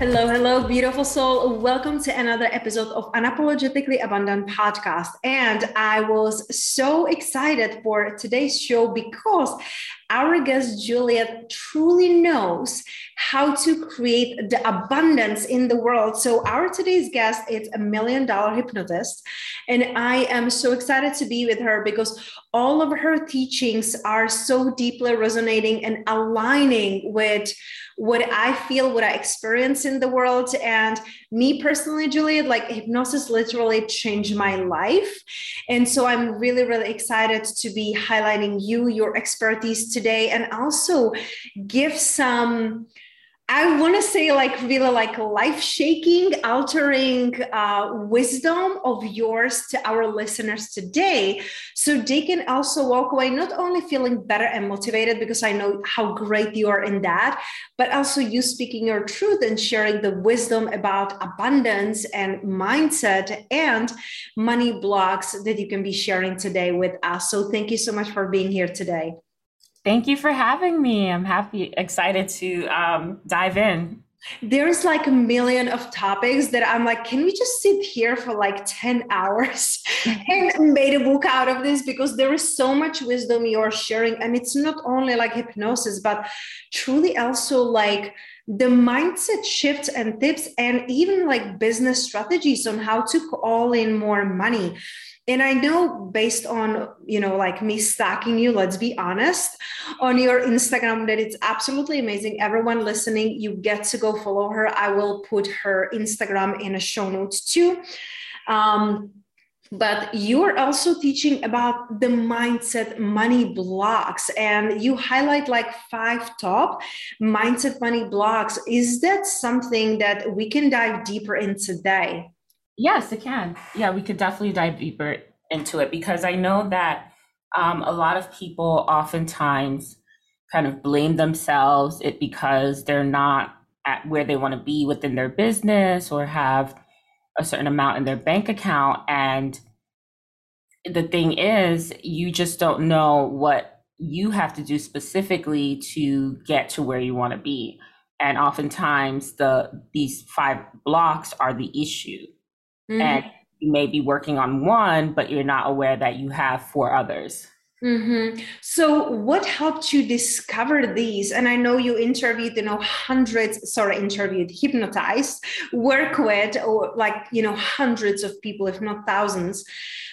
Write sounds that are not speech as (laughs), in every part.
Hello, hello, beautiful soul. Welcome to another episode of Unapologetically Abundant podcast. And I was so excited for today's show because our guest Juliet truly knows how to create the abundance in the world. So our today's guest is a million dollar hypnotist and I am so excited to be with her because all of her teachings are so deeply resonating and aligning with what I feel, what I experience in the world. And me personally, Juliet, like hypnosis literally changed my life. And so I'm really, really excited to be highlighting you, your expertise today, and also give some I want to say like really like life shaking, altering uh, wisdom of yours to our listeners today. So they can also walk away not only feeling better and motivated because I know how great you are in that, but also you speaking your truth and sharing the wisdom about abundance and mindset and money blocks that you can be sharing today with us. So thank you so much for being here today. Thank you for having me. I'm happy, excited to um, dive in. There's like a million of topics that I'm like, can we just sit here for like 10 (laughs) hours and made a book out of this? Because there is so much wisdom you're sharing. And it's not only like hypnosis, but truly also like the mindset shifts and tips and even like business strategies on how to call in more money and i know based on you know like me stalking you let's be honest on your instagram that it's absolutely amazing. Everyone listening you get to go follow her. I will put her instagram in a show notes too. Um, but you're also teaching about the mindset money blocks. And you highlight like five top mindset money blocks. Is that something that we can dive deeper in today Yes, it can. Yeah, we could definitely dive deeper into it because I know that um, a lot of people oftentimes kind of blame themselves it because they're not at where they want to be within their business or have a certain amount in their bank account. And the thing is you just don't know what you have to do specifically to get to where you want to be. And oftentimes the these five blocks are the issue mm-hmm. and you may be working on one, but you're not aware that you have four others. Mm-hmm. So, what helped you discover these? And I know you interviewed, you know, hundreds, sorry, interviewed, hypnotized, work with, or like, you know, hundreds of people, if not thousands.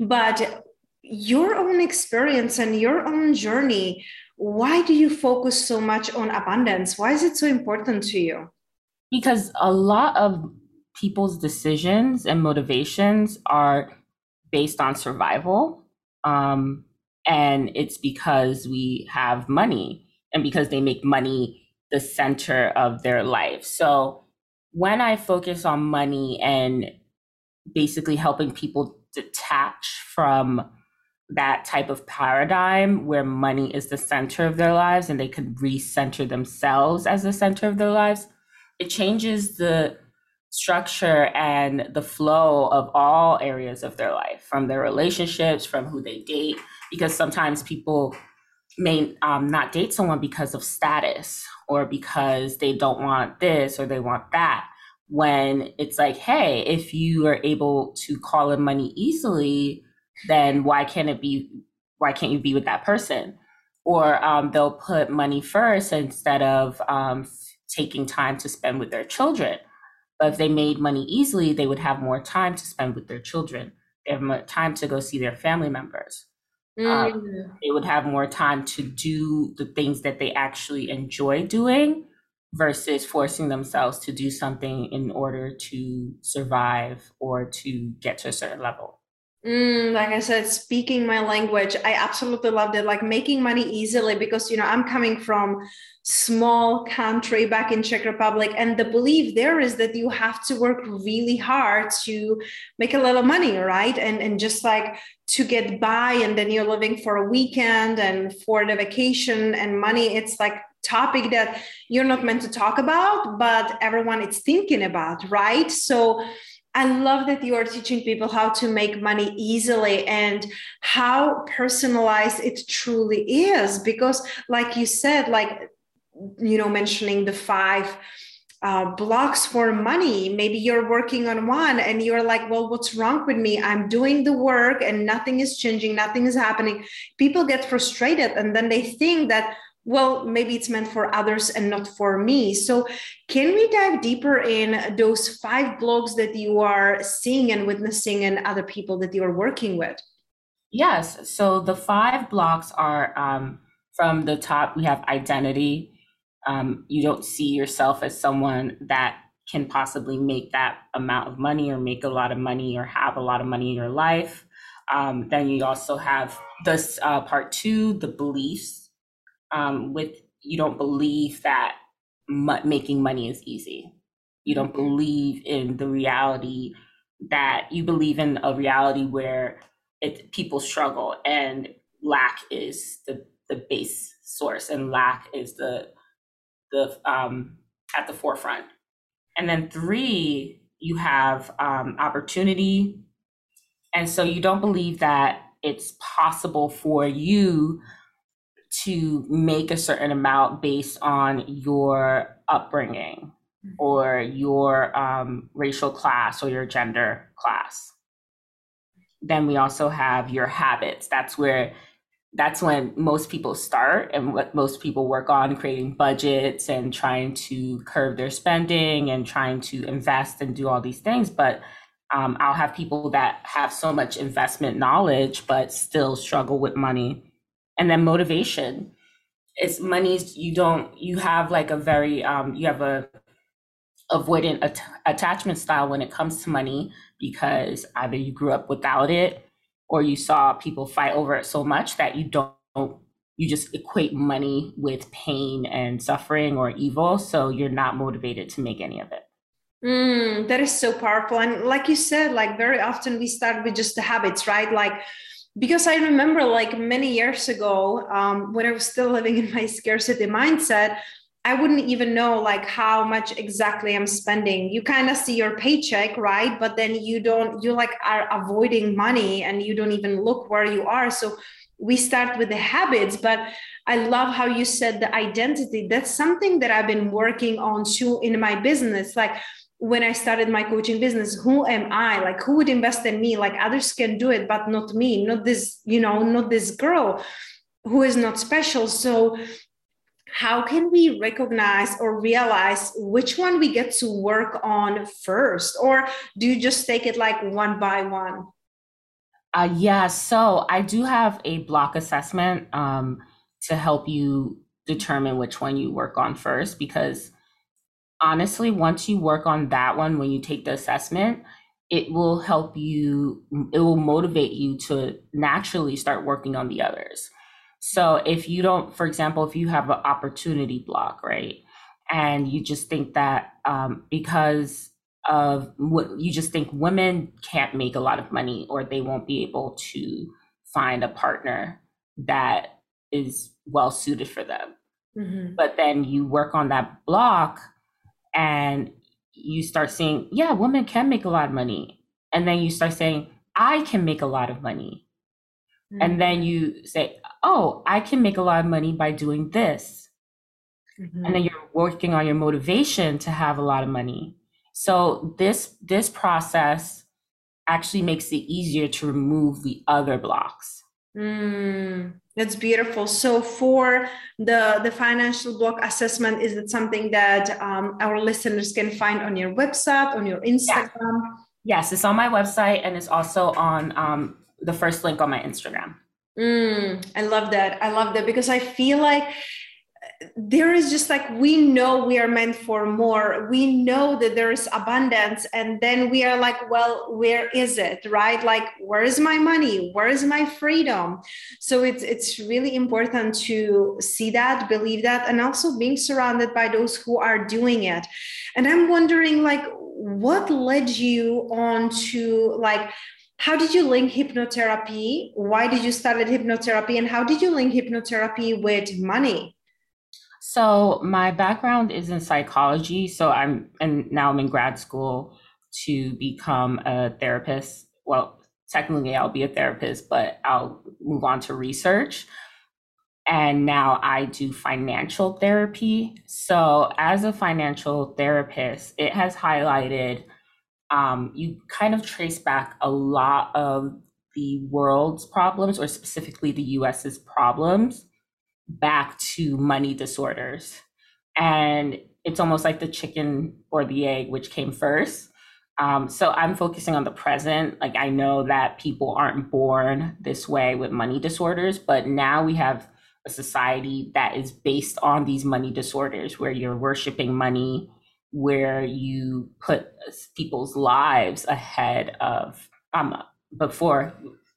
But your own experience and your own journey, why do you focus so much on abundance? Why is it so important to you? Because a lot of people's decisions and motivations are based on survival. Um, and it's because we have money and because they make money the center of their life. So when I focus on money and basically helping people detach from that type of paradigm where money is the center of their lives and they could recenter themselves as the center of their lives, it changes the structure and the flow of all areas of their life from their relationships from who they date because sometimes people may um, not date someone because of status or because they don't want this or they want that. When it's like hey if you are able to call in money easily then why can't it be why can't you be with that person? Or um, they'll put money first instead of um, taking time to spend with their children But if they made money easily, they would have more time to spend with their children. They have more time to go see their family members. Um, Mm. Um, they would have more time to do the things that they actually enjoy doing versus forcing themselves to do something in order to survive or to get to a certain level. Mm, like I said, speaking my language, I absolutely loved it. Like making money easily because you know I'm coming from small country back in Czech Republic, and the belief there is that you have to work really hard to make a of money, right? And and just like to get by, and then you're living for a weekend and for the vacation and money. It's like topic that you're not meant to talk about, but everyone is thinking about, right? So I love that you are teaching people how to make money easily and how personalized it truly is. Because, like you said, like, you know, mentioning the five uh, blocks for money, maybe you're working on one and you're like, well, what's wrong with me? I'm doing the work and nothing is changing, nothing is happening. People get frustrated and then they think that, well, maybe it's meant for others and not for me. So, can we dive deeper in those five blogs that you are seeing and witnessing and other people that you are working with? Yes. So, the five blocks are um, from the top, we have identity. Um, you don't see yourself as someone that can possibly make that amount of money or make a lot of money or have a lot of money in your life. Um, then you also have this uh, part two, the beliefs um, with you don't believe that making money is easy. You don't believe in the reality that you believe in a reality where it people struggle and lack is the the base source and lack is the the um, at the forefront. And then three, you have um, opportunity, and so you don't believe that it's possible for you to make a certain amount based on your upbringing mm-hmm. or your um, racial class or your gender class. Then we also have your habits. That's where that's when most people start and what most people work on creating budgets and trying to curb their spending and trying to invest and do all these things. But um, I'll have people that have so much investment knowledge but still struggle with money and then motivation it's money's you don't you have like a very um you have a avoidant at- attachment style when it comes to money because either you grew up without it or you saw people fight over it so much that you don't you just equate money with pain and suffering or evil. So you're not motivated to make any of it. Mm, that is so powerful. And like you said like very often we start with just the habits right? Like because I remember like many years ago um, when I was still living in my scarcity mindset, I wouldn't even know like how much exactly I'm spending. You kind of see your paycheck, right? But then you don't, you like are avoiding money and you don't even look where you are. So we start with the habits, but I love how you said the identity. That's something that I've been working on too in my business. Like when I started my coaching business, who am I? Like, who would invest in me? Like, others can do it, but not me, not this, you know, not this girl who is not special. So, how can we recognize or realize which one we get to work on first? Or do you just take it like one by one? Uh, yeah, so I do have a block assessment um, to help you determine which one you work on first because honestly, once you work on that one, when you take the assessment, it will help you, it will motivate you to naturally start working on the others. So if you don't, for example, if you have an opportunity block, right? And you just think that um, because of what you just think women can't make a lot of money or they won't be able to find a partner that is well suited for them. Mm-hmm. But then you work on that block and you start saying, yeah, women can make a lot of money. And then you start saying, I can make a lot of money. Mm-hmm. And then you say, oh, I can make a lot of money by doing this. Mm-hmm. And then you're working on your motivation to have a lot of money. So this this process actually makes it easier to remove the other blocks. Mm, that's beautiful. So for the the financial block assessment, is it something that um, our listeners can find on your website, on your Instagram? Yeah. Yes, it's on my website and it's also on um, the first link on my Instagram. Mm, I love that. I love that because I feel like there is just like we know we are meant for more. We know that there is abundance and then we are like well where is it right? Like where is my money? Where is my freedom? So it's it's really important to see that believe that and also being surrounded by those who are doing it. And i'm wondering like what led you on to like how did you link hypnotherapy? Why did you start hypnotherapy? And how did you link hypnotherapy with money so my background is in psychology. So I'm and now I'm in grad school to become a therapist. Well, technically I'll be a therapist, but I'll move on to research. And now I do financial therapy. So as a financial therapist, it has highlighted um, you kind of trace back a lot of the world's problems, or specifically the US's problems, back to money disorders. And it's almost like the chicken or the egg, which came first. Um, so I'm focusing on the present. Like I know that people aren't born this way with money disorders, but now we have a society that is based on these money disorders where you're worshiping money, where you put people's lives ahead of um before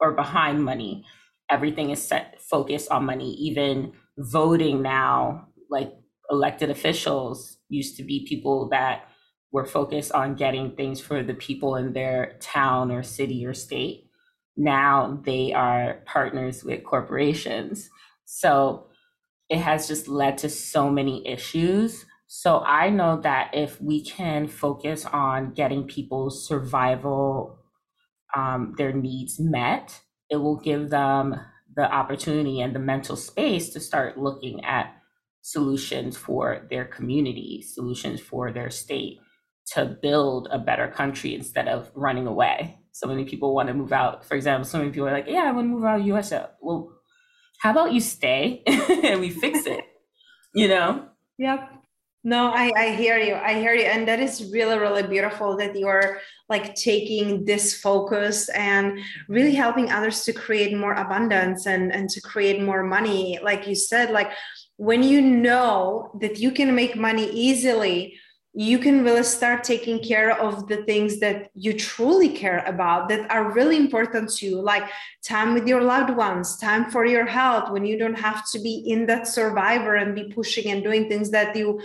or behind money. Everything is set focused on money, even voting now, like elected officials used to be people that were focused on getting things for the people in their town or city or state. Now they are partners with corporations. So it has just led to so many issues. So I know that if we can focus on getting people's survival, um, their needs met, it will give them the opportunity and the mental space to start looking at solutions for their community, solutions for their state to build a better country instead of running away. So many people want to move out. For example, so many people are like, yeah, I want to move out of the US. Well, how about you stay (laughs) and we fix it? You know? Yep. No, I, I hear you. I hear you. And that is really, really beautiful that you're like taking this focus and really helping others to create more abundance and, and to create more money. Like you said, like when you know that you can make money easily, you can really start taking care of the things that you truly care about that are really important to you like time with your loved ones time for your health when you don't have to be in that survivor and be pushing and doing things that you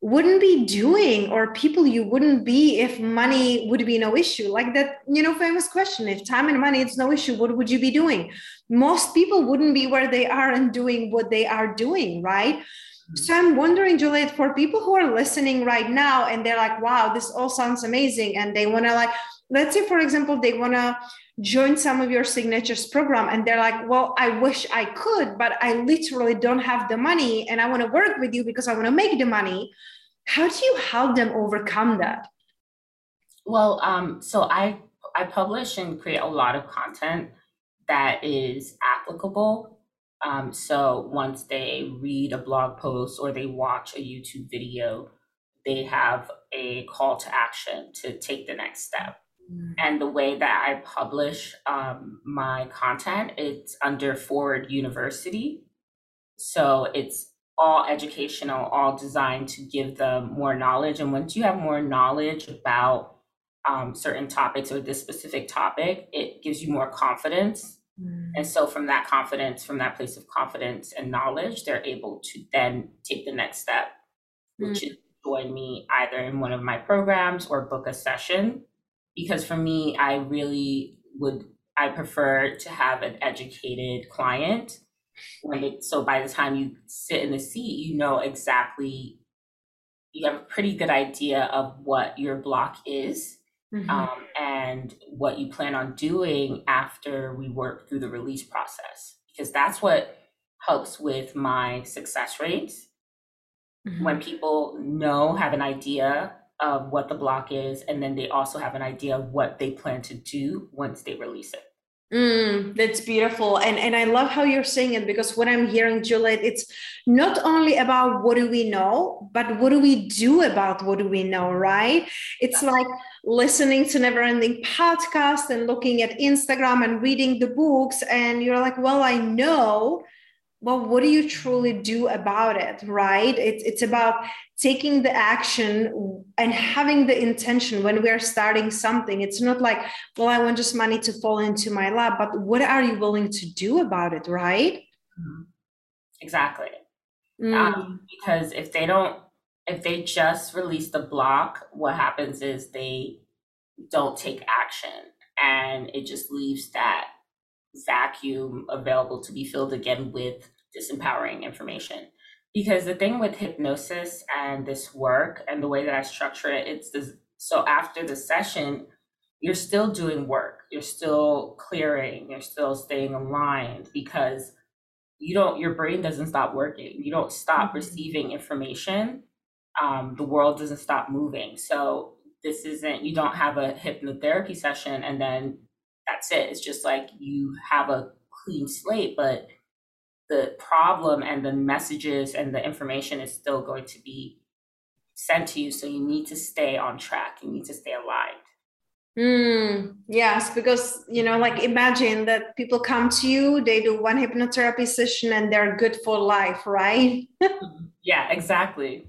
wouldn't be doing or people you wouldn't be if money would be no issue. Like that you know famous question if time and money is no issue what would you be doing? Most people wouldn't be where they are and doing what they are doing right so I'm wondering, Juliet, for people who are listening right now and they're like, wow, this all sounds amazing. And they want to like, let's say, for example, they want to join some of your signatures program and they're like, well, I wish I could, but I literally don't have the money and I want to work with you because I want to make the money. How do you help them overcome that? Well, um, so I I publish and create a lot of content that is applicable um, so once they read a blog post or they watch a YouTube video, they have a call to action to take the next step. Mm. And the way that I publish um, my content, it's under Forward University. So it's all educational, all designed to give them more knowledge. And once you have more knowledge about um, certain topics or this specific topic, it gives you more confidence Mm. And so, from that confidence, from that place of confidence and knowledge, they're able to then take the next step, which mm. is join me either in one of my programs or book a session. Because for me, I really would, I prefer to have an educated client. When it, so by the time you sit in the seat, you know exactly, you have a pretty good idea of what your block is mm-hmm. um, and what you plan on doing after we work through the release process, because that's what helps with my success rates. Mm-hmm. When people know, have an idea of what the block is, and then they also have an idea of what they plan to do once they release it. Mm, that's beautiful. And and I love how you're saying it because what I'm hearing, Juliet, it's not only about what do we know, but what do we do about what do we know, right? It's like listening to never ending podcast and looking at Instagram and reading the books, and you're like, well, I know, well what do you truly do about it right it's it's about taking the action and having the intention when we're starting something it's not like well i want just money to fall into my lap but what are you willing to do about it right mm-hmm. exactly mm. um, because if they don't if they just release the block what happens is they don't take action and it just leaves that vacuum available to be filled again with disempowering information. Because the thing with hypnosis and this work and the way that I structure it, it's this, so after the session, you're still doing work, you're still clearing, you're still staying aligned because you don't, your brain doesn't stop working. You don't stop mm-hmm. receiving information. Um, the world doesn't stop moving. So this isn't, you don't have a hypnotherapy session and then that's it. It's just like you have a clean slate, but the problem and the messages and the information is still going to be sent to you. So you need to stay on track. You need to stay aligned. Mm, yes, because you know, like imagine that people come to you, they do one hypnotherapy session, and they're good for life, right? (laughs) yeah, exactly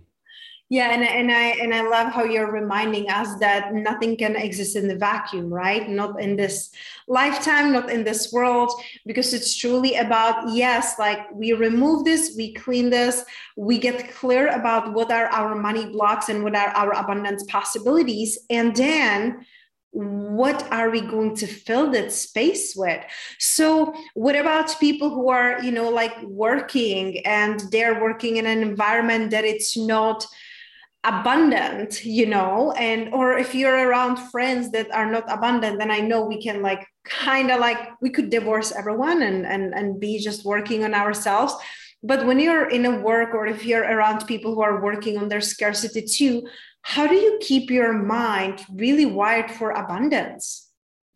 yeah and, and i and i love how you're reminding us that nothing can exist in the vacuum right? Not in this lifetime not in this world because it's truly about yes like we remove this we clean this we get clear about what are our money blocks and what are our abundance possibilities and then what are we going to fill that space with? So what about people who are you know like working and they're working in an environment that it's not abundant you know and or if you're around friends that are not abundant then i know we can like kind of like we could divorce everyone and and and be just working on ourselves. But when you're in a work or if you're around people who are working on their scarcity too how do you keep your mind really wired for abundance?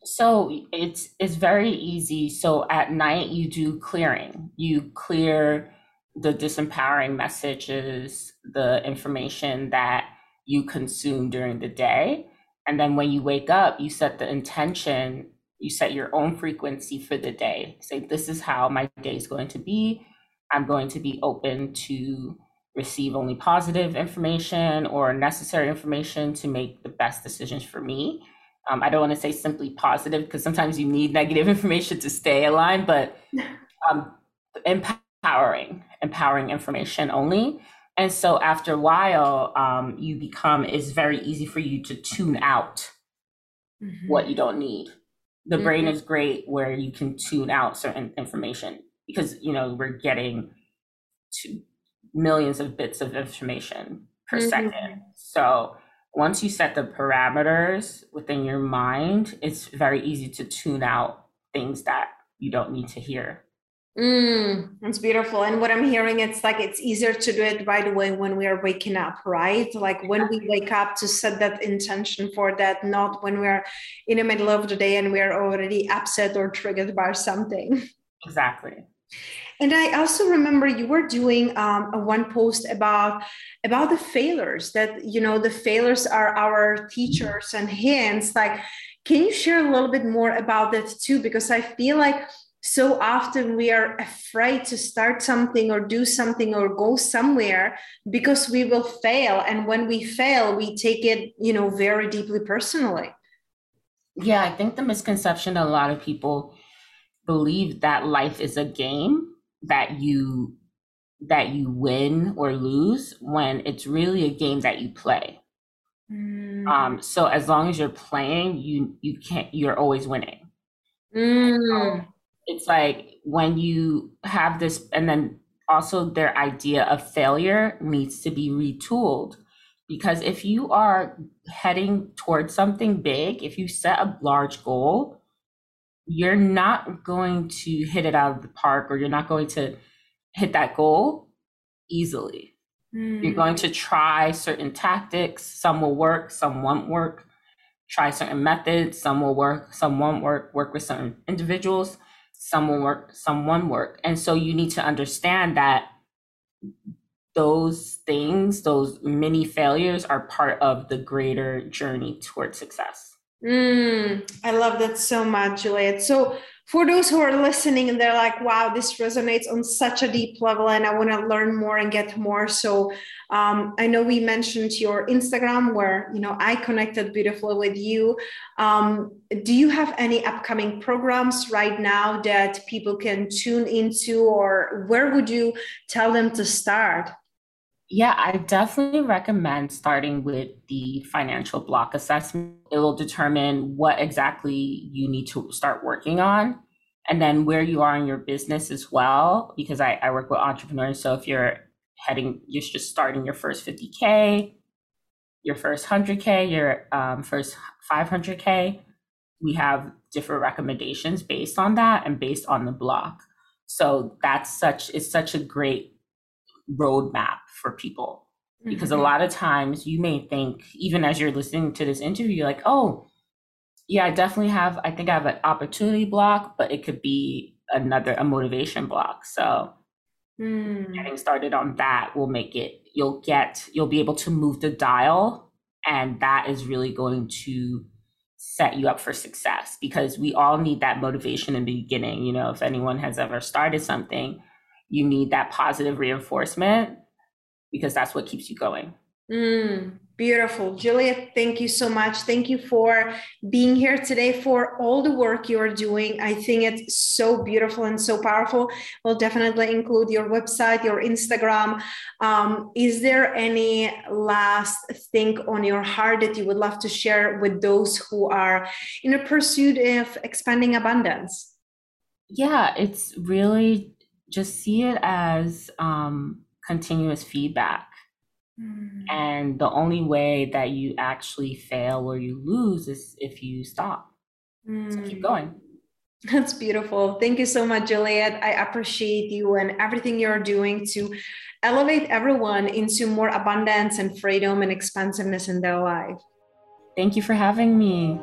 So it's it's very easy. So at night you do clearing. You clear the disempowering messages, the information that you consume during the day. And then when you wake up, you set the intention, you set your own frequency for the day. Say, this is how my day is going to be. I'm going to be open to receive only positive information or necessary information to make the best decisions for me. Um, I don't want to say simply positive because sometimes you need negative (laughs) information to stay aligned, but (laughs) um, empowering empowering information only. And so after a while, um, you become, it's very easy for you to tune out mm-hmm. what you don't need. The mm-hmm. brain is great where you can tune out certain information because, you know, we're getting to millions of bits of information per mm-hmm. second. So once you set the parameters within your mind, it's very easy to tune out things that you don't need to hear. Mm, it's beautiful. And what I'm hearing, it's like it's easier to do it right away when we are waking up, right? Like when we wake up to set that intention for that, not when we're in the middle of the day and we're already upset or triggered by something. Exactly. And I also remember you were doing um, a one post about about the failures that you know the failures are our teachers and hints. Like, can you share a little bit more about that too? Because I feel like so often we are afraid to start something or do something or go somewhere because we will fail. And when we fail we take it you know very deeply personally. Yeah i think the misconception that a lot of people believe that life is a game that you that you win or lose when it's really a game that you play. Mm. um so as long as you're playing you you can't you're always winning. Mm it's like when you have this and then also their idea of failure needs to be retooled. Because if you are heading towards something big if you set a large goal you're not going to hit it out of the park or you're not going to hit that goal easily. Mm. you're going to try certain tactics. Some will work some won't work. Try certain methods. Some will work, some won't work, work with certain individuals, some will work, someone work. And so you need to understand that those things, those mini failures are part of the greater journey towards success. Mm, I love that so much, Juliet. So, for those who are listening and they're like, wow, this resonates on such a deep level and I want to learn more and get more. So, um, I know we mentioned your Instagram where, you know, I connected beautifully with you. Um, do you have any upcoming programs right now that people can tune into or where would you tell them to start? Yeah, I definitely recommend starting with the financial block assessment. It will determine what exactly you need to start working on and then where you are in your business as well. Because I, I work with entrepreneurs. So if you're heading, you're just starting your first 50K, your first 100K, your um, first 500K, we have different recommendations based on that and based on the block. So that's such, it's such a great roadmap for people because mm-hmm. a lot of times you may think even as you're listening to this interview you're like oh yeah i definitely have i think i have an opportunity block but it could be another a motivation block so mm. getting started on that will make it you'll get you'll be able to move the dial and that is really going to set you up for success because we all need that motivation in the beginning you know if anyone has ever started something you need that positive reinforcement because that's what keeps you going. Mm, beautiful. Juliet, thank you so much. Thank you for being here today, for all the work you're doing. I think it's so beautiful and so powerful. We'll definitely include your website, your Instagram. Um, is there any last thing on your heart that you would love to share with those who are in a pursuit of expanding abundance? Yeah, it's really just see it as um, continuous feedback. Mm. And the only way that you actually fail or you lose is if you stop. Mm. So keep mm. going. (laughs) That's beautiful. Thank you so much, Juliet. I appreciate you and everything you're doing to elevate everyone into more abundance and freedom and expansiveness in their life. Thank you for having me.